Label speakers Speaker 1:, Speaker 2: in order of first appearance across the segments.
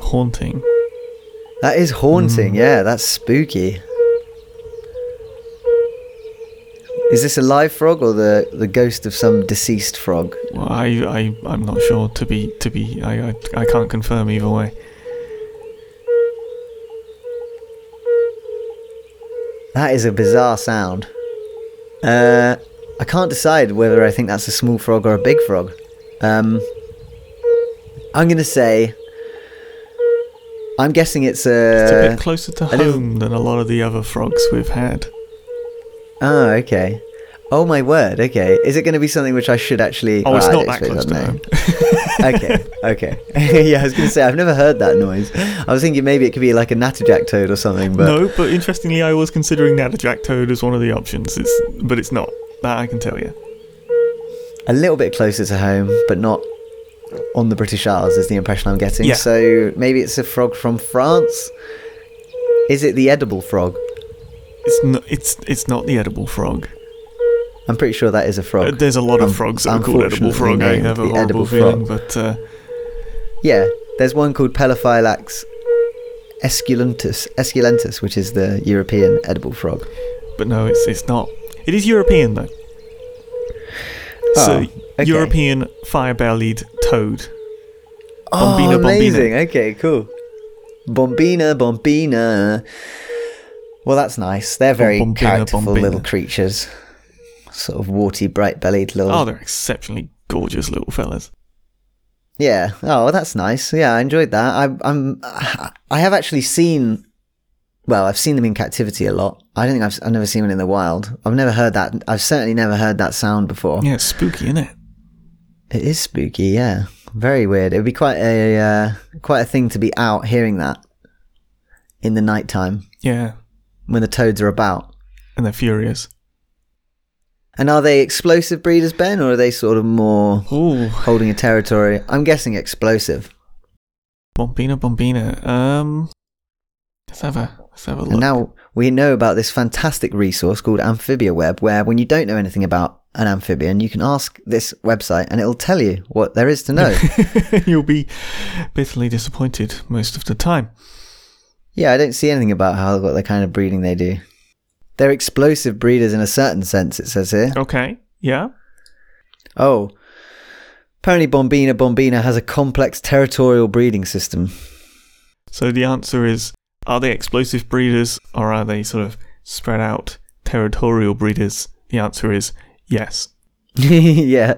Speaker 1: haunting.
Speaker 2: That is haunting. Yeah, that's spooky. Is this a live frog or the, the ghost of some deceased frog?
Speaker 1: Well, I, I, I'm not sure. To be, to be, I, I, I can't confirm either way.
Speaker 2: That is a bizarre sound. Uh, I can't decide whether I think that's a small frog or a big frog. Um, I'm gonna say. I'm guessing it's a.
Speaker 1: It's a bit closer to
Speaker 2: a little-
Speaker 1: home than a lot of the other frogs we've had.
Speaker 2: Oh, okay. Oh my word. Okay. Is it going to be something which I should actually?
Speaker 1: Oh, it's
Speaker 2: I
Speaker 1: not that close to home.
Speaker 2: okay. Okay. yeah, I was going to say I've never heard that noise. I was thinking maybe it could be like a natterjack toad or something, but
Speaker 1: no, but interestingly, I was considering Natterjack Toad as one of the options. It's, but it's not. That I can tell you.
Speaker 2: a little bit closer to home, but not on the British Isles. Is the impression I'm getting.
Speaker 1: Yeah.
Speaker 2: So maybe it's a frog from France. Is it the edible frog?
Speaker 1: It's not. It's it's not the edible frog.
Speaker 2: I'm pretty sure that is a frog.
Speaker 1: Uh, There's a lot of
Speaker 2: Un-
Speaker 1: frogs that are called edible frog. I have a horrible
Speaker 2: edible
Speaker 1: feeling,
Speaker 2: frog.
Speaker 1: but uh,
Speaker 2: Yeah, there's one called Pelophylax esculentus, esculentus, which is the European edible frog.
Speaker 1: but no, it's it's not. It is European though. so
Speaker 2: Oh, okay.
Speaker 1: European fire-bellied toad.
Speaker 2: Oh,
Speaker 1: Bombina, bombina.
Speaker 2: amazing. Okay, cool. Bombina, bombina. Well, that's nice. They're very
Speaker 1: Bombina,
Speaker 2: characterful little creatures. Sort of warty, bright-bellied little.
Speaker 1: Oh, they're exceptionally gorgeous little fellas.
Speaker 2: Yeah. Oh, well, that's nice. Yeah, I enjoyed that. I, I'm. I have actually seen. Well, I've seen them in captivity a lot. I don't think I've. I've never seen one in the wild. I've never heard that. I've certainly never heard that sound before.
Speaker 1: Yeah, it's spooky, isn't it?
Speaker 2: It is spooky. Yeah. Very weird. It would be quite a uh, quite a thing to be out hearing that in the nighttime
Speaker 1: Yeah,
Speaker 2: when the toads are about.
Speaker 1: and they're furious.
Speaker 2: And are they explosive breeders, Ben, or are they sort of more
Speaker 1: Ooh,
Speaker 2: holding a territory? I'm guessing explosive.
Speaker 1: Bombina, Bombina. Um, let's have a let's have a look.
Speaker 2: And now we know about this fantastic resource called Amphibia Web, where when you don't know anything about an amphibian, you can ask this website and it'll tell you what there is to know.
Speaker 1: You'll be bitterly disappointed most of the time.
Speaker 2: yeah, I don't see anything about how what the kind of breeding they do. They're explosive breeders in a certain sense, it says here.
Speaker 1: Okay, yeah.
Speaker 2: Oh. Apparently Bombina Bombina has a complex territorial breeding system.
Speaker 1: So the answer is: Are they explosive breeders, or are they sort of spread out territorial breeders? The answer is yes.
Speaker 2: yeah.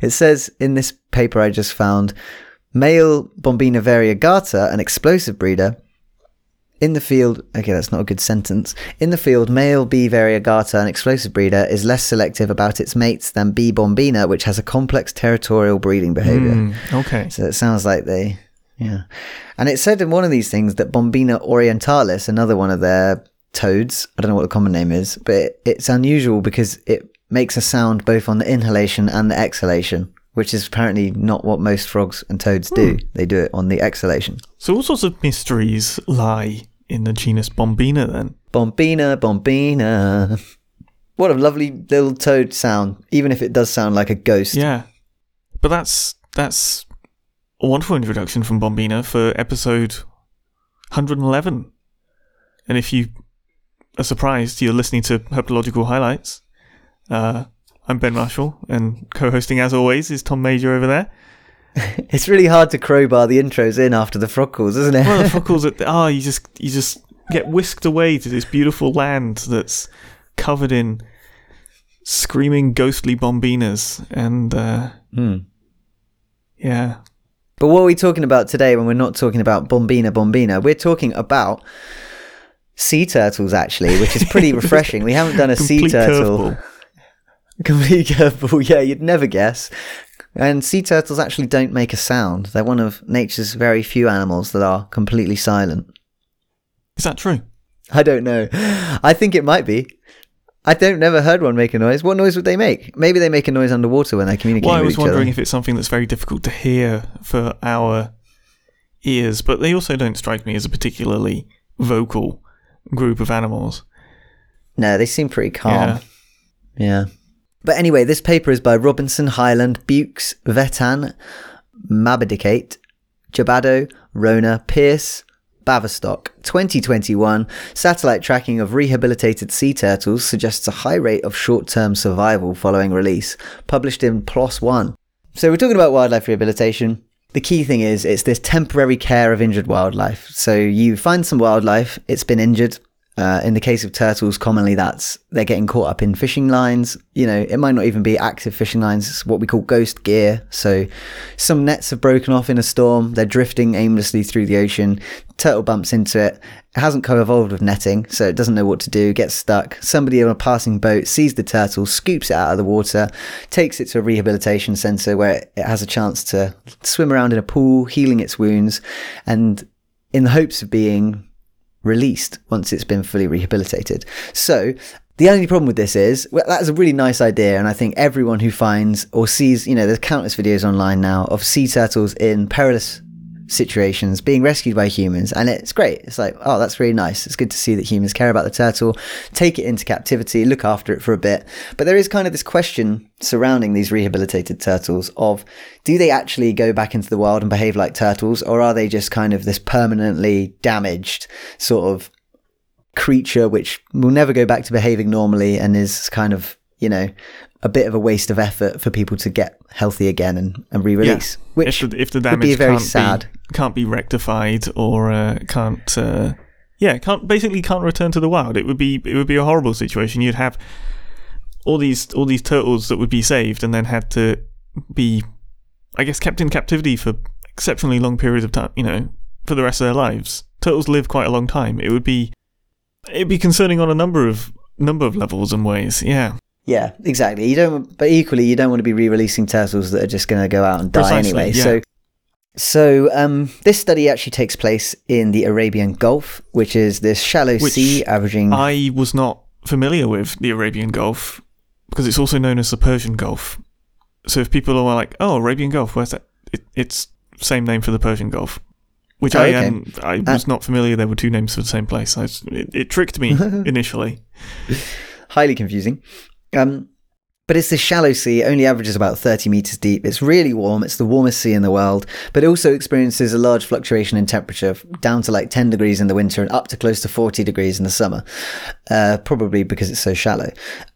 Speaker 2: It says in this paper I just found, male Bombina variegata, an explosive breeder, in the field, okay, that's not a good sentence. In the field, male B variegata, an explosive breeder, is less selective about its mates than B bombina, which has a complex territorial breeding behavior.
Speaker 1: Hmm, okay.
Speaker 2: So it sounds like they, yeah. And it said in one of these things that Bombina orientalis, another one of their toads, I don't know what the common name is, but it, it's unusual because it makes a sound both on the inhalation and the exhalation, which is apparently not what most frogs and toads do. Hmm. They do it on the exhalation.
Speaker 1: So all sorts of mysteries lie in the genus Bombina. Then
Speaker 2: Bombina, Bombina. What a lovely little toad sound, even if it does sound like a ghost.
Speaker 1: yeah, but that's that's a wonderful introduction from Bombina for episode 111. And if you are surprised, you're listening to Herpetological Highlights. Uh, I'm Ben Marshall, and co-hosting as always is Tom Major over there.
Speaker 2: It's really hard to crowbar the intros in after the frog calls, isn't it?
Speaker 1: Well, the freckles at oh, you just you just get whisked away to this beautiful land that's covered in screaming ghostly bombinas, and uh,
Speaker 2: Hmm.
Speaker 1: yeah,
Speaker 2: But what are we talking about today when we're not talking about Bombina Bombina? We're talking about sea turtles, actually, which is pretty refreshing. We haven't done a sea turtle.
Speaker 1: curveball.
Speaker 2: Complete curveball. Yeah, you'd never guess. And sea turtles actually don't make a sound. They're one of nature's very few animals that are completely silent.
Speaker 1: Is that true?
Speaker 2: I don't know. I think it might be. I don't never heard one make a noise. What noise would they make? Maybe they make a noise underwater when they communicate
Speaker 1: Well, I was wondering
Speaker 2: other.
Speaker 1: if it's something that's very difficult to hear for our ears, but they also don't strike me as a particularly vocal group of animals.
Speaker 2: No, they seem pretty calm.
Speaker 1: Yeah.
Speaker 2: Yeah. But anyway, this paper is by Robinson, Hyland, Beukes, Vettan, Mabadikate, Jabado, Rohner, Pierce, Baverstock 2021 satellite tracking of rehabilitated sea turtles suggests a high rate of short-term survival following release, published in PLOS One. So we're talking about wildlife rehabilitation. The key thing is it's this temporary care of injured wildlife. So you find some wildlife, it's been injured, uh, in the case of turtles, commonly that's they're getting caught up in fishing lines. You know, it might not even be active fishing lines. It's what we call ghost gear. So some nets have broken off in a storm. They're drifting aimlessly through the ocean. Turtle bumps into it. It hasn't co-evolved with netting, so it doesn't know what to do. Gets stuck. Somebody on a passing boat sees the turtle, scoops it out of the water, takes it to a rehabilitation centre where it has a chance to swim around in a pool, healing its wounds, and in the hopes of being released once it's been fully rehabilitated. So the only problem with this is well, that's a really nice idea, and I think everyone who finds or sees, you know, there's countless videos online now of sea turtles in perilous situations being rescued by humans and it's great. It's like oh that's really nice. It's good to see that humans care about the turtle take it into captivity look after it for a bit. But there is kind of this question surrounding these rehabilitated turtles of do they actually go back into the wild and behave like turtles or are they just kind of this permanently damaged sort of creature which will never go back to behaving normally and is kind of you know a bit of a waste of effort for people to get healthy again and, and re-release.
Speaker 1: Yeah.
Speaker 2: Which
Speaker 1: if the, if the
Speaker 2: would
Speaker 1: damage
Speaker 2: be very
Speaker 1: can't
Speaker 2: sad.
Speaker 1: Be, can't be rectified or uh, can't uh, yeah can't basically can't return to the wild. It would be it would be a horrible situation. You'd have all these all these turtles that would be saved and then had to be I guess kept in captivity for exceptionally long periods of time. You know for the rest of their lives. Turtles live quite a long time. It would be it'd be concerning on a number of number of levels and ways. Yeah.
Speaker 2: Yeah, exactly. You don't, but equally, you don't want to be re-releasing turtles that are just going to go out and die
Speaker 1: Precisely,
Speaker 2: anyway.
Speaker 1: yeah.
Speaker 2: So, so um, this study actually takes place in the Arabian Gulf, which is this shallow
Speaker 1: Which
Speaker 2: sea averaging.
Speaker 1: I was not familiar with the Arabian Gulf because it's also known as the Persian Gulf. So if people are like, "Oh, Arabian Gulf, where's that?" It, it's same name for the Persian Gulf, which
Speaker 2: Oh,
Speaker 1: I
Speaker 2: okay.
Speaker 1: um, I was not familiar. There were two names for the same place. I it, it tricked me initially.
Speaker 2: highly confusing. Um, but it's this shallow sea, only averages about 30 meters deep. It's really warm. It's the warmest sea in the world, but it also experiences a large fluctuation in temperature, down to like 10 degrees in the winter and up to close to 40 degrees in the summer, uh, probably because it's so shallow.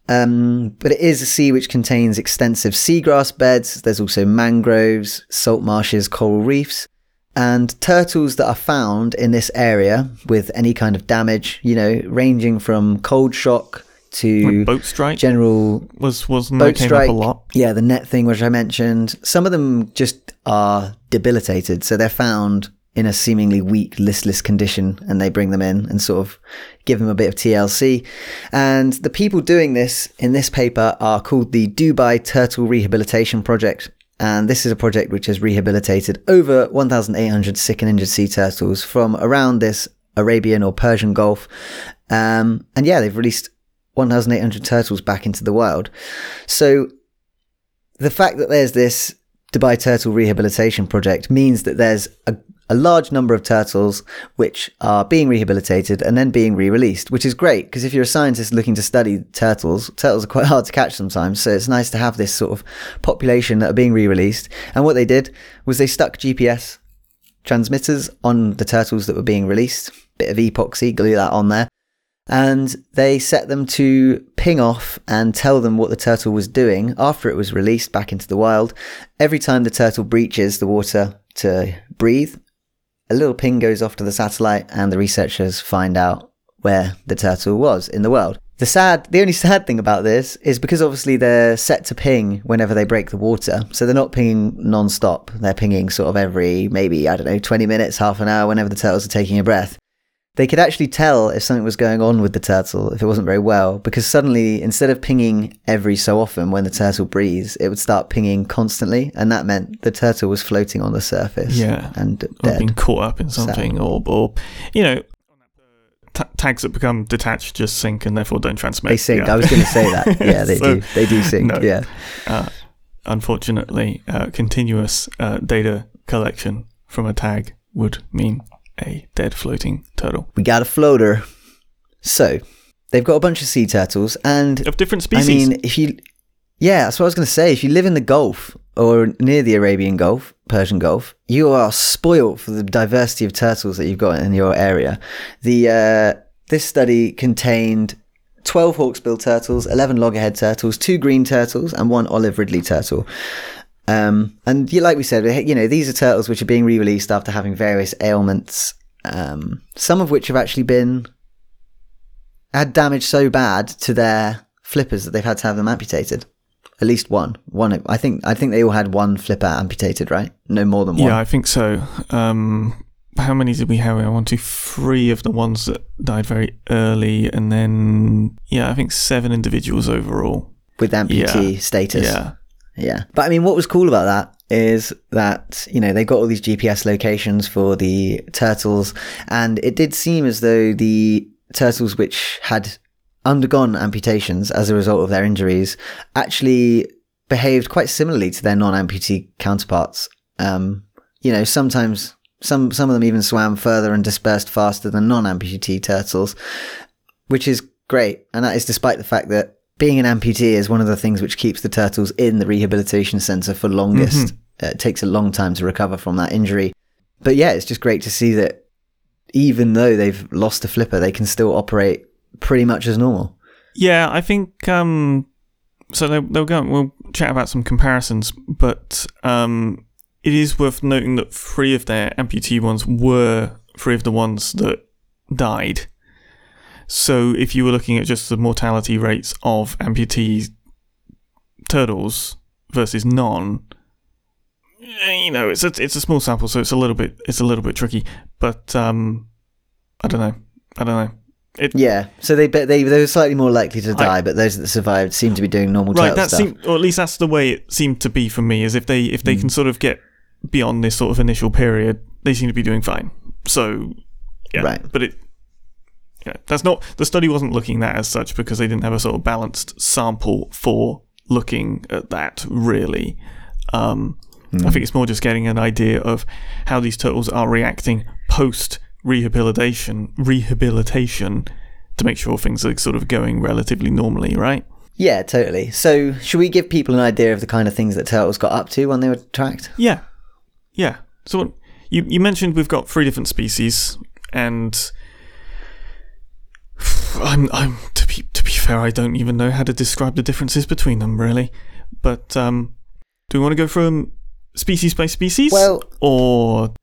Speaker 2: Um, but it is a sea which contains extensive seagrass beds. There's also mangroves, salt marshes, coral reefs. And turtles that are found in this area with any kind of damage, you know, ranging from cold shock to
Speaker 1: Like boat strike
Speaker 2: general
Speaker 1: was was
Speaker 2: boat strike.
Speaker 1: up a lot.
Speaker 2: Yeah, the net thing, which I mentioned. Some of them just are debilitated, so they're found in a seemingly weak, listless condition, and they bring them in and sort of give them a bit of TLC. And the people doing this in this paper are called the Dubai Turtle Rehabilitation Project. And this is a project which has rehabilitated over 1,800 sick and injured sea turtles from around this Arabian or Persian Gulf. Um, and yeah, they've released 1,800 turtles back into the wild. So the fact that there's this Dubai Turtle Rehabilitation Project means that there's a, a large number of turtles which are being rehabilitated and then being re-released, which is great because if you're a scientist looking to study turtles, turtles are quite hard to catch sometimes. So it's nice to have this sort of population that are being re-released. And what they did was they stuck GPS transmitters on the turtles that were being released, bit of epoxy, glue that on there and they set them to ping off and tell them what the turtle was doing after it was released back into the wild. Every time the turtle breaches the water to breathe, a little ping goes off to the satellite, and the researchers find out where the turtle was in the world. The sad, the only sad thing about this is because obviously they're set to ping whenever they break the water, so they're not pinging non-stop. They're pinging sort of every maybe I don't know, twenty minutes, half an hour, whenever the turtles are taking a breath they could actually tell if something was going on with the turtle if it wasn't very well because suddenly instead of pinging every so often when the turtle breathes it would start pinging constantly and that meant the turtle was floating on the surface
Speaker 1: Yeah.
Speaker 2: and
Speaker 1: or being caught up in something, or, or you know, ta tags that become detached just sink and therefore don't transmit.
Speaker 2: they sink
Speaker 1: Yeah.
Speaker 2: i was going to say that yeah they
Speaker 1: So,
Speaker 2: do they do sink
Speaker 1: no.
Speaker 2: yeah
Speaker 1: Uh, unfortunately, uh, continuous uh, data collection from a tag would mean a dead floating turtle
Speaker 2: we got a floater so they've got a bunch of sea turtles and
Speaker 1: of different species.
Speaker 2: I mean, if you Yeah, that's what I was going to say. If you live in the Gulf or near the Arabian Gulf, Persian Gulf, you are spoilt for the diversity of turtles that you've got in your area. The uh, this study contained 12 hawksbill turtles, 11 loggerhead turtles, two green turtles, and one olive ridley turtle. Um, and like we said, you know, these are turtles which are being re-released after having various ailments, um, some of which have actually been had damage so bad to their flippers that they've had to have them amputated. At least one. One. I think. I think they all had one flipper amputated, right? No more than one.
Speaker 1: Yeah, I think so. Um, how many did we have? I want to three of the ones that died very early, and then yeah, I think seven individuals overall.
Speaker 2: with amputee
Speaker 1: Yeah.
Speaker 2: status.
Speaker 1: Yeah,
Speaker 2: Yeah. But I mean, what was cool about that is that, you know, they got all these GPS locations for the turtles, and it did seem as though the turtles which had undergone amputations as a result of their injuries actually behaved quite similarly to their non amputee counterparts. Um, you know, sometimes some, some of them even swam further and dispersed faster than non amputee turtles, which is great. And that is despite the fact that being an amputee is one of the things which keeps the turtles in the rehabilitation center for longest. Uh, it takes a long time to recover from that injury. But yeah, it's just great to see that even though they've lost a flipper, they can still operate pretty much as normal.
Speaker 1: yeah. I think um, so. They'll, they'll go. We'll chat about some comparisons, but um, it is worth noting that three of their amputee ones were three of the ones that died. So if you were looking at just the mortality rates of amputee turtles versus non, eh, you know, it's a it's a small sample, so it's a little bit it's a little bit tricky. But um, I don't know. I don't know.
Speaker 2: Yeah, so they they they were slightly more likely to
Speaker 1: I-
Speaker 2: die, but those that survived seem to be doing normal
Speaker 1: Right, that
Speaker 2: stuff.
Speaker 1: seemed, or at least that's the way it seemed to be for me. Is if they if they can sort of get beyond this sort of initial period, they seem to be doing fine. So, yeah,
Speaker 2: Right.
Speaker 1: But it, yeah, that's not the study wasn't looking at that as such because they didn't have a sort of balanced sample for looking at that really. Um, I think it's more just getting an idea of how these turtles are reacting post rehabilitation rehabilitation to make sure things are sort of going relatively normally, right?
Speaker 2: Yeah, totally. So, should we give people an idea of the kind of things that turtles got up to when they were tracked?
Speaker 1: Yeah, yeah. So you you mentioned we've got three different species, and I'm I'm to be to be fair, I don't even know how to describe the differences between them really. But um, do we want to go from species by species?
Speaker 2: Well-
Speaker 1: or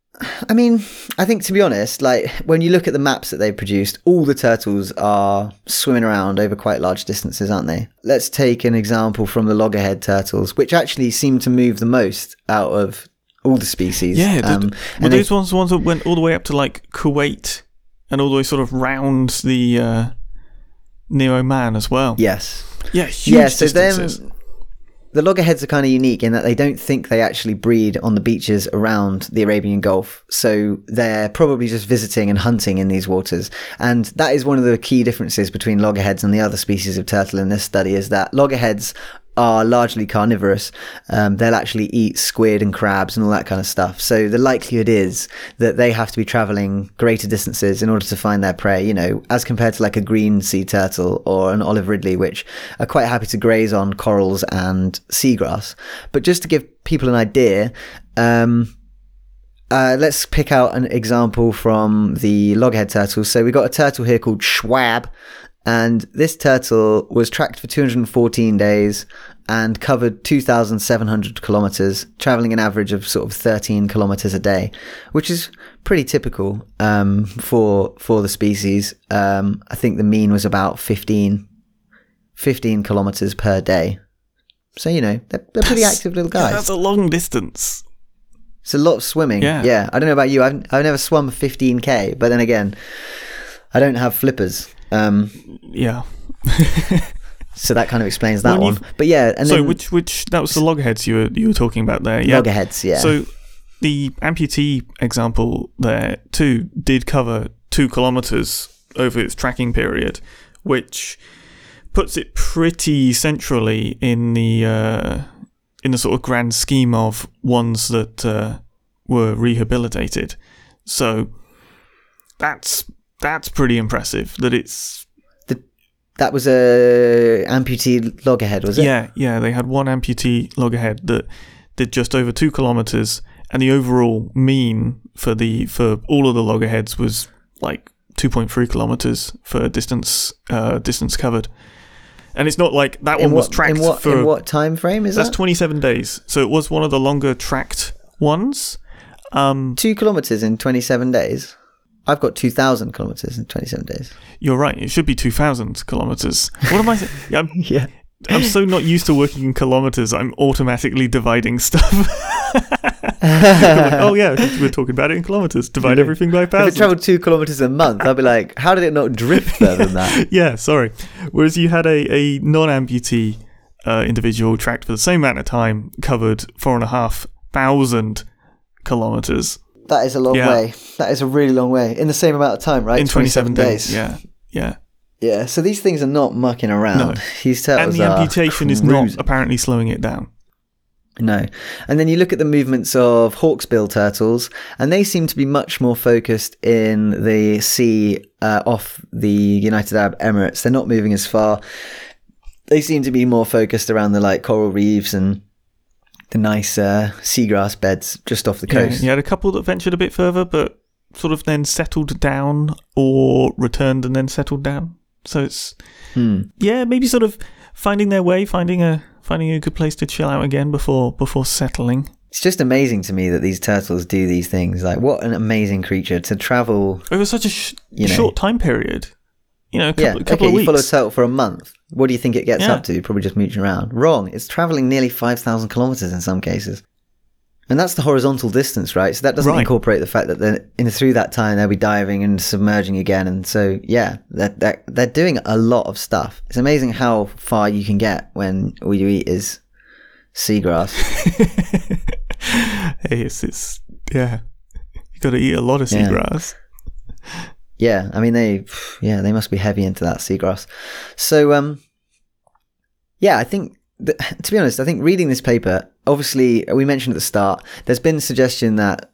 Speaker 2: I mean, I think to be honest, like when you look at the maps that they've produced, all the turtles are swimming around over quite large distances, aren't they? Let's take an example from the loggerhead turtles, which actually seem to move the most out of all the species.
Speaker 1: yeah, the,
Speaker 2: Um,
Speaker 1: were
Speaker 2: and they-
Speaker 1: those ones the ones that went all the way up to like Kuwait and all the way sort of round the uh, near Oman as well.
Speaker 2: yes.
Speaker 1: yeah, huge
Speaker 2: Yeah, so
Speaker 1: distances.
Speaker 2: them, the loggerheads are kind of unique in that they don't think they actually breed on the beaches around the Arabian Gulf. So they're probably just visiting and hunting in these waters. And that is one of the key differences between loggerheads and the other species of turtle in this study is that loggerheads are largely carnivorous. Um, they'll actually eat squid and crabs and all that kind of stuff. So the likelihood is that they have to be traveling greater distances in order to find their prey, you know, as compared to like a green sea turtle or an olive ridley, which are quite happy to graze on corals and seagrass. But just to give people an idea, um, uh, let's pick out an example from the loggerhead turtles. So we've got a turtle here called Schwab, and this turtle was tracked for 214 days and covered 2,700 kilometers, traveling an average of sort of 13 kilometers a day, which is pretty typical um, for for the species. Um, I think the mean was about 15, 15 kilometers per day. So you know they're, they're pretty active little
Speaker 1: yeah,
Speaker 2: guys.
Speaker 1: that's a long distance.
Speaker 2: It's a lot of swimming.
Speaker 1: Yeah.
Speaker 2: Yeah. I don't know about you. I've, I've never swum 15k, but then again, I don't have flippers. Um,
Speaker 1: Yeah.
Speaker 2: so that kind of explains that one. But yeah, and
Speaker 1: so
Speaker 2: then
Speaker 1: which which that was the loggerheads you were you were talking about there, yeah.
Speaker 2: loggerheads, yeah.
Speaker 1: So the amputee example there too did cover two kilometers over its tracking period, which puts it pretty centrally in the uh, in the sort of grand scheme of ones that uh, were rehabilitated. So that's that's pretty impressive. That it's
Speaker 2: that was a amputee loggerhead, was it?
Speaker 1: Yeah, yeah. They had one amputee loggerhead that did just over two kilometers, and the overall mean for the for all of the loggerheads was like 2.3 kilometers for distance uh, distance covered. And it's not like that
Speaker 2: In
Speaker 1: one was
Speaker 2: what,
Speaker 1: tracked
Speaker 2: in what,
Speaker 1: for
Speaker 2: in what time frame is that?
Speaker 1: that's
Speaker 2: that?
Speaker 1: 27 days. So it was one of the longer tracked ones. Um,
Speaker 2: Two kilometers in 27 days. I've got 2,000 kilometers in 27 days.
Speaker 1: you're right. It should be 2,000 kilometers. What am I saying? Yeah, I'm,
Speaker 2: Yeah.
Speaker 1: I'm so not used to working in kilometers. I'm automatically dividing stuff. Like, oh yeah, we're talking about it in kilometers. Divide everything by a
Speaker 2: If it traveled two kilometers a month, I'd be like, how did it not drift further than that?
Speaker 1: yeah, sorry. Whereas you had a, a non-amputee uh, individual tracked for the same amount of time, covered four and a half thousand kilometers
Speaker 2: That is a long
Speaker 1: Yeah.
Speaker 2: way. That is a really long way in the same amount of time, right?
Speaker 1: in 27 days. Yeah, yeah.
Speaker 2: Yeah. So these things are not mucking around.
Speaker 1: No.
Speaker 2: These
Speaker 1: And
Speaker 2: turtles
Speaker 1: the
Speaker 2: are
Speaker 1: amputation is not apparently slowing it down.
Speaker 2: No. And then you look at the movements of hawksbill turtles, and they seem to be much more focused in the sea uh, off the United Arab Emirates. They're not moving as far. They seem to be more focused around the like coral reefs and the nice uh, seagrass beds just off the
Speaker 1: Yeah,
Speaker 2: coast.
Speaker 1: you had a couple that ventured a bit further, but sort of then settled down or returned and then settled down. So it's
Speaker 2: Hmm.
Speaker 1: yeah, maybe sort of finding their way, finding a finding a good place to chill out again before before settling.
Speaker 2: It's just amazing to me that these turtles do these things. Like, what an amazing creature to travel.
Speaker 1: Over such a sh- short time period, you know, a couple,
Speaker 2: Yeah,
Speaker 1: a couple
Speaker 2: okay,
Speaker 1: of
Speaker 2: you follow a
Speaker 1: weeks.
Speaker 2: turtle for a month. What do you think it gets
Speaker 1: Yeah.
Speaker 2: up to? Probably just mooching around. Wrong. It's traveling nearly 5,000 kilometers in some cases. And that's the horizontal distance, right? So that doesn't
Speaker 1: Right.
Speaker 2: incorporate the fact that they're, in through that time they'll be diving and submerging again. And so, yeah, they're, they're, they're doing a lot of stuff. It's amazing how far you can get when all you eat is seagrass.
Speaker 1: hey, it's, it's yeah, you got to eat a lot of seagrass.
Speaker 2: Yeah, I mean they, yeah, they must be heavy into that seagrass. So, um, yeah, I think th- to be honest, I think reading this paper, obviously, we mentioned at the start, there's been suggestion that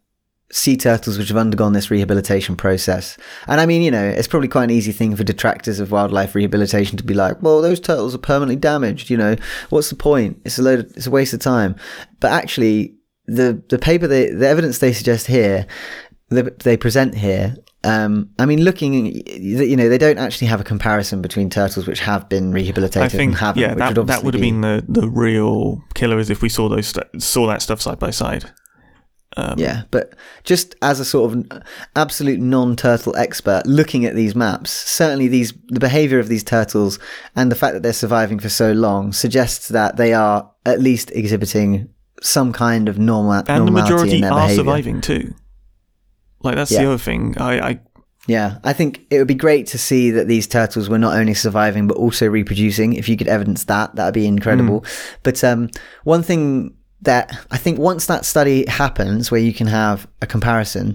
Speaker 2: sea turtles which have undergone this rehabilitation process, and I mean, you know, it's probably quite an easy thing for detractors of wildlife rehabilitation to be like, well, those turtles are permanently damaged. You know, what's the point? It's a load. Of, it's a waste of time. But actually, the the paper, they, the evidence they suggest here, they present here. Um, I mean, looking, you know, they don't actually have a comparison between turtles which have been rehabilitated
Speaker 1: I think
Speaker 2: and haven't.
Speaker 1: yeah,
Speaker 2: which
Speaker 1: that,
Speaker 2: would
Speaker 1: that would have
Speaker 2: be-
Speaker 1: been the, the real killer is if we saw those st- saw that stuff side by side. Um,
Speaker 2: Yeah, but just as a sort of absolute non-turtle expert, looking at these maps, certainly these the behavior of these turtles and the fact that they're surviving for so long suggests that they are at least exhibiting some kind of normal
Speaker 1: and the majority are
Speaker 2: behavior.
Speaker 1: surviving too. Like that's
Speaker 2: Yeah.
Speaker 1: the other thing. I, I
Speaker 2: Yeah, I think it would be great to see that these turtles were not only surviving but also reproducing. If you could evidence that, that'd be incredible. But um, one thing that I think once that study happens, where you can have a comparison,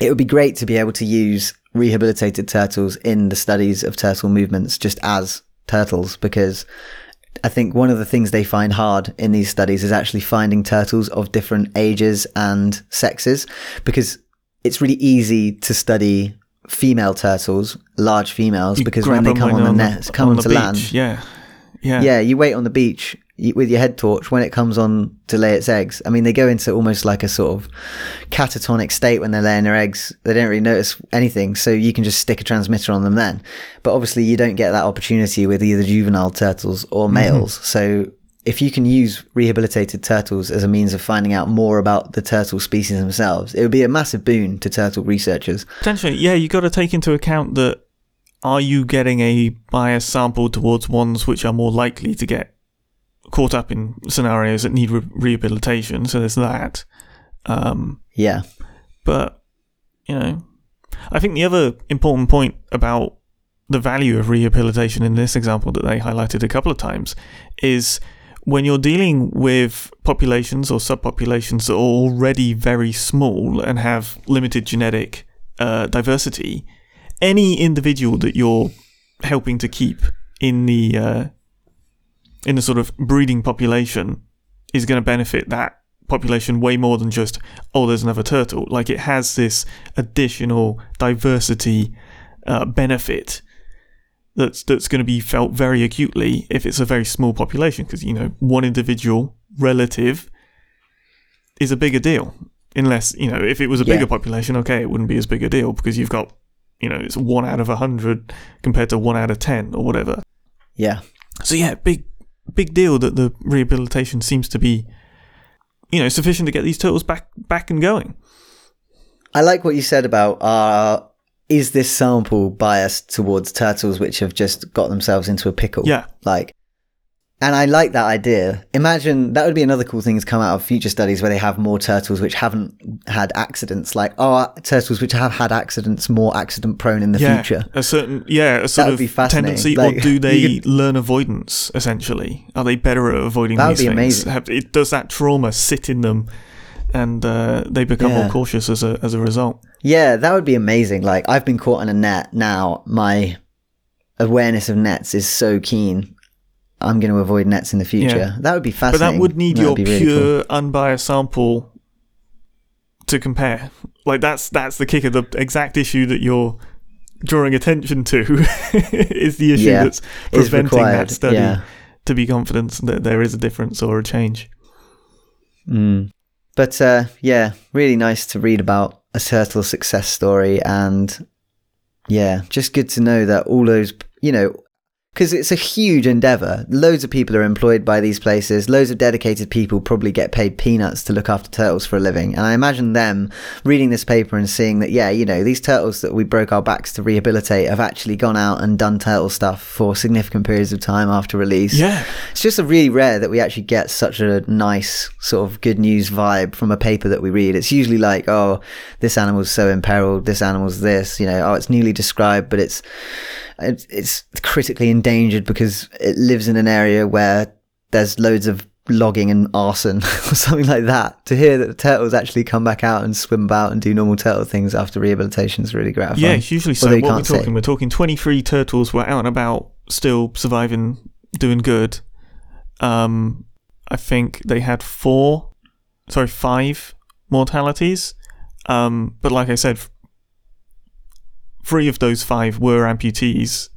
Speaker 2: it would be great to be able to use rehabilitated turtles in the studies of turtle movements just as turtles because I think one of the things they find hard in these studies is actually finding turtles of different ages and sexes because it's really easy to study female turtles, large females,
Speaker 1: you
Speaker 2: because when they come on the nest, come
Speaker 1: on
Speaker 2: onto
Speaker 1: the
Speaker 2: land,
Speaker 1: beach. Yeah, yeah,
Speaker 2: yeah, you wait on the beach with your head torch when it comes on to lay its eggs. I mean, they go into almost like a sort of catatonic state when they're laying their eggs. They don't really notice anything, so you can just stick a transmitter on them then. But obviously, you don't get that opportunity with either juvenile turtles or mm-hmm. males. So if you can use rehabilitated turtles as a means of finding out more about the turtle species themselves, it would be a massive boon to turtle researchers.
Speaker 1: Potentially, yeah. you've got to take into account that are you getting a bias sample towards ones which are more likely to get caught up in scenarios that need re- rehabilitation? So there's that. Um,
Speaker 2: Yeah.
Speaker 1: But, you know, I think the other important point about the value of rehabilitation in this example that they highlighted a couple of times is when you're dealing with populations or subpopulations that are already very small and have limited genetic uh, diversity, any individual that you're helping to keep in the uh, in the sort of breeding population is going to benefit that population way more than just oh there's another turtle. Like it has this additional diversity uh, benefit that's that's going to be felt very acutely if it's a very small population because you know one individual relative is a bigger deal unless you know if it was a
Speaker 2: Yeah.
Speaker 1: bigger population okay it wouldn't be as big a deal because you've got you know it's one out of a hundred compared to one out of ten or whatever
Speaker 2: Yeah.
Speaker 1: so yeah big big deal that the rehabilitation seems to be you know sufficient to get these turtles back back and going
Speaker 2: I like what you said about uh, is this sample biased towards turtles which have just got themselves into a pickle?
Speaker 1: yeah
Speaker 2: Like, and I like that idea. Imagine that would be another cool thing to come out of future studies where they have more turtles which haven't had accidents. Like, oh, turtles which have had accidents more accident prone in the
Speaker 1: yeah,
Speaker 2: future.
Speaker 1: A certain yeah, a sort of tendency,
Speaker 2: Like,
Speaker 1: or do they
Speaker 2: could-
Speaker 1: learn avoidance? Essentially, are they better at avoiding
Speaker 2: That would be
Speaker 1: things?
Speaker 2: amazing.
Speaker 1: Have, it, does that trauma sit in them, and uh, they become more cautious as a as a result?
Speaker 2: Yeah, that would be amazing. Like, I've been caught in a net. Now my awareness of nets is so keen. I'm going to avoid nets in the future.
Speaker 1: Yeah.
Speaker 2: That would be fascinating.
Speaker 1: But that would need
Speaker 2: That
Speaker 1: your
Speaker 2: be really
Speaker 1: pure,
Speaker 2: cool.
Speaker 1: unbiased sample to compare. Like that's that's the kicker. The exact issue that you're drawing attention to is the issue
Speaker 2: Yeah,
Speaker 1: that's preventing that study
Speaker 2: Yeah.
Speaker 1: to be confident that there is a difference or a change.
Speaker 2: Mm. But uh, yeah, really nice to read about a turtle success story, and yeah, just good to know that all those, you know, because it's a huge endeavor. Loads of people are employed by these places. Loads of dedicated people probably get paid peanuts to look after turtles for a living. And I imagine them reading this paper and seeing that, yeah, you know, these turtles that we broke our backs to rehabilitate have actually gone out and done turtle stuff for significant periods of time after release
Speaker 1: Yeah,
Speaker 2: it's just a really rare that we actually get such a nice sort of good news vibe from a paper that we read. It's usually like, oh, this animal's so imperiled, this animal's this, you know, oh, it's newly described, but it's it's, it's critically endangered because it lives in an area where there's loads of logging and arson or something like that. To hear that the turtles actually come back out and swim about and do normal turtle things after rehabilitation is really gratifying.
Speaker 1: yeah, hugely so. What we're
Speaker 2: say.
Speaker 1: talking, we're talking 23 turtles were out and about, still surviving, doing good. Um, I think they had four, sorry, five mortalities. Um, but like I said, three of those five were amputees,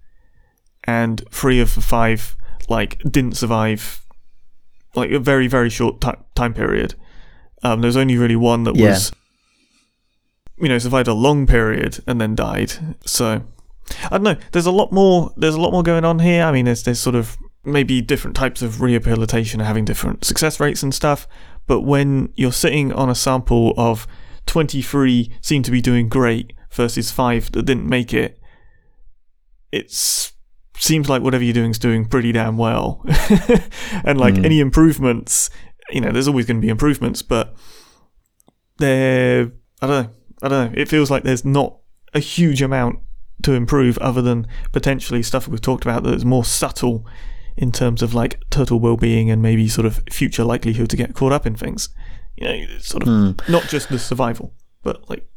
Speaker 1: and three of the five like didn't survive, like a very very short ti time period. Um, there's only really one that
Speaker 2: Yeah.
Speaker 1: was, you know, survived a long period and then died. So I don't know. There's a lot more. There's a lot more going on here. I mean, there's there's sort of maybe different types of rehabilitation are having different success rates and stuff. But when you're sitting on a sample of 23 seem to be doing great versus five that didn't make it, it's seems like whatever you're doing is doing pretty damn well. and like
Speaker 2: Mm.
Speaker 1: any improvements, you know, there's always going to be improvements, but they're I don't know. I don't know. It feels like there's not a huge amount to improve other than potentially stuff we've talked about that's more subtle in terms of like turtle well-being and maybe sort of future likelihood to get caught up in things. You know, sort of
Speaker 2: Hmm.
Speaker 1: not just the survival, but like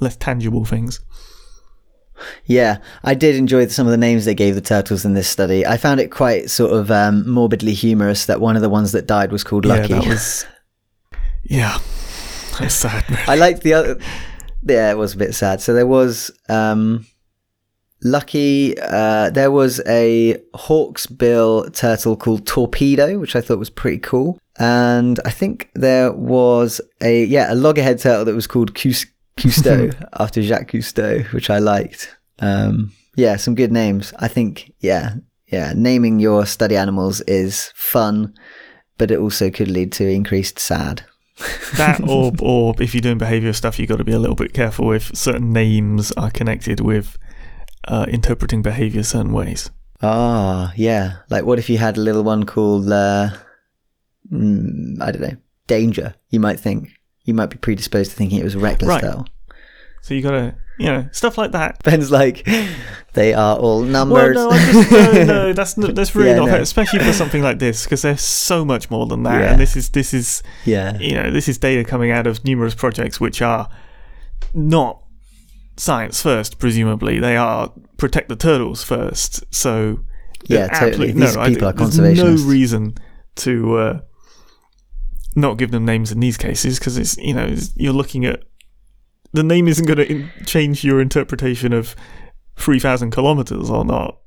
Speaker 1: less tangible things.
Speaker 2: Yeah, I did enjoy some of the names they gave the turtles in this study. I found it quite sort of um, morbidly humorous that one of the ones that died was called Lucky.
Speaker 1: Yeah, that was. Yeah, that's sad. really.
Speaker 2: I liked the other. Yeah, it was a bit sad. So there was um, Lucky. Uh, there was a hawksbill turtle called Torpedo, which I thought was pretty cool. And I think there was a yeah a loggerhead turtle that was called Cus- Cousteau after Jacques Cousteau, which I liked. Um, yeah, some good names. I think yeah yeah naming your study animals is fun, but it also could lead to increased sad.
Speaker 1: that or or if you're doing behavior stuff you've got to be a little bit careful if certain names are connected with uh, interpreting behavior certain ways
Speaker 2: Ah, yeah. Like, what if you had a little one called, uh, mm, I don't know, Danger? You might think, you might be predisposed to thinking it was a reckless
Speaker 1: Right.
Speaker 2: turtle.
Speaker 1: so you got to you know stuff like that
Speaker 2: Ben's like, they are all numbers.
Speaker 1: well no, I just, no no that's that's really
Speaker 2: Yeah,
Speaker 1: not
Speaker 2: no.
Speaker 1: fair, especially for something like this because there's so much more than that
Speaker 2: Yeah.
Speaker 1: and this is this is
Speaker 2: yeah.
Speaker 1: you know this is data coming out of numerous projects which are not science first presumably they are protect the turtles first so
Speaker 2: Yeah, totally. These
Speaker 1: I-
Speaker 2: people are
Speaker 1: there's
Speaker 2: conservationists.
Speaker 1: no reason to uh, not give them names in these cases because it's you know it's- you're looking at the name isn't going to in- change your interpretation of three thousand kilometers or not.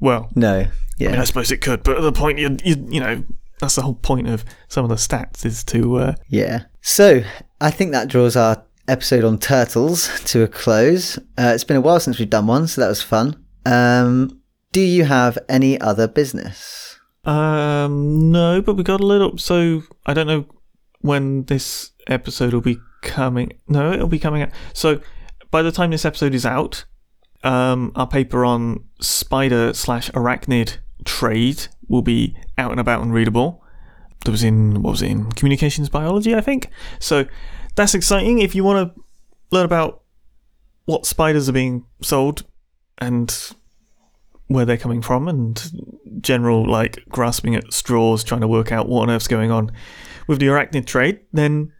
Speaker 1: Well,
Speaker 2: No.
Speaker 1: I mean,
Speaker 2: Yeah.
Speaker 1: I suppose it could, but at the point, you, you, you know, that's the whole point of some of the stats is to. Uh,
Speaker 2: Yeah. So I think that draws our episode on turtles to a close. Uh, it's been a while since we've done one, so that was fun. Um, do you have any other business?
Speaker 1: Um, no, but we got a little. So I don't know when this episode will be coming. No, it'll be coming out. So by the time this episode is out, um, our paper on spider slash arachnid trade will be out and about and readable. That was in what was it in communications biology, I think. So that's exciting. If you want to learn about what spiders are being sold and where they're coming from and general like grasping at straws trying to work out what on earth's going on with the arachnid trade then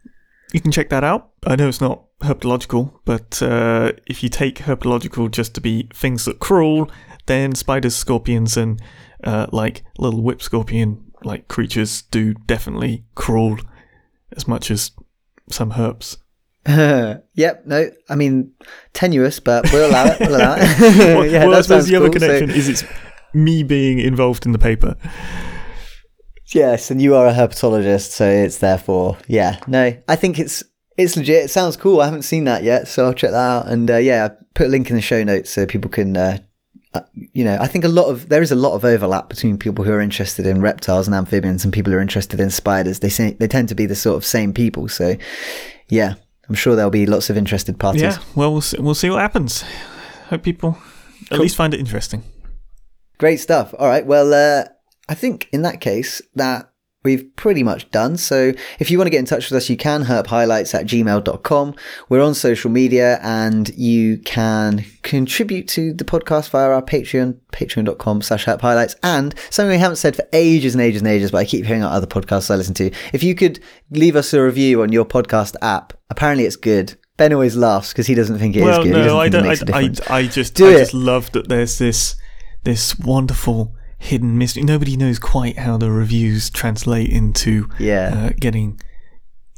Speaker 1: you can check that out i know it's not herpetological but uh, if you take herpetological just to be things that crawl then spiders scorpions and uh, like little whip scorpion like creatures do definitely crawl as much as some herps
Speaker 2: yep. No. I mean, tenuous, but we'll allow it. We'll allow it.
Speaker 1: well,
Speaker 2: yeah,
Speaker 1: well, I suppose the other
Speaker 2: cool. So-
Speaker 1: connection is it's me being involved in the paper
Speaker 2: Yes, and you are a herpetologist, so it's therefore yeah. No, I think it's it's legit. It sounds cool. I haven't seen that yet, so I'll check that out. And uh, yeah, put a link in the show notes so people can. Uh, uh, you know, I think a lot of there is a lot of overlap between people who are interested in reptiles and amphibians and people who are interested in spiders. They say they tend to be the sort of same people. So, yeah, I'm sure there'll be lots of interested parties.
Speaker 1: Yeah, well, we'll see, we'll see what happens. Hope people at least find it interesting.
Speaker 2: Great stuff. All right. Well, uh, I think in that case that we've pretty much done. So if you want to get in touch with us, you can herphighlights at gmail.com. We're on social media and you can contribute to the podcast via our Patreon, patreon.com slash herphighlights. And something we haven't said for ages and ages and ages, but I keep hearing on other podcasts I listen to. If you could leave us a review on your podcast app, apparently it's good. Ben always laughs because he doesn't think it is
Speaker 1: well,
Speaker 2: good. He doesn't
Speaker 1: no, I don't. I. I, I just,
Speaker 2: Do
Speaker 1: I
Speaker 2: it.
Speaker 1: just love that there's this, this wonderful hidden mystery. Nobody knows quite how the reviews translate into
Speaker 2: yeah.
Speaker 1: uh, getting,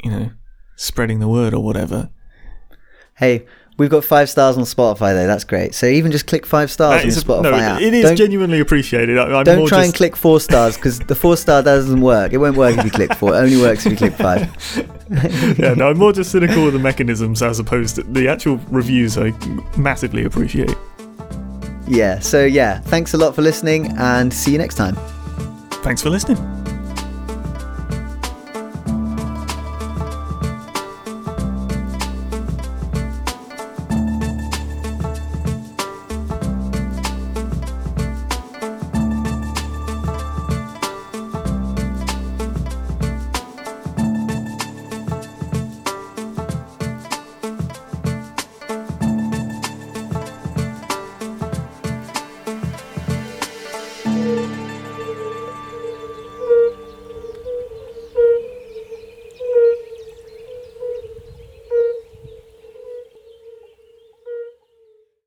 Speaker 1: you know, spreading the word or whatever.
Speaker 2: Hey, we've got five stars on Spotify though. That's great. So even just click five stars on
Speaker 1: is
Speaker 2: your
Speaker 1: a-
Speaker 2: Spotify
Speaker 1: no,
Speaker 2: app.
Speaker 1: it is
Speaker 2: don't,
Speaker 1: genuinely appreciated. I, I'm
Speaker 2: don't try
Speaker 1: just,
Speaker 2: and click four stars because the four star doesn't work. It won't work if you click four. It only works if you click five.
Speaker 1: yeah, no, I'm more just cynical with the mechanisms as opposed to the actual reviews. I massively appreciate.
Speaker 2: Yeah. So yeah, thanks a lot for listening and see you next time.
Speaker 1: Thanks for listening.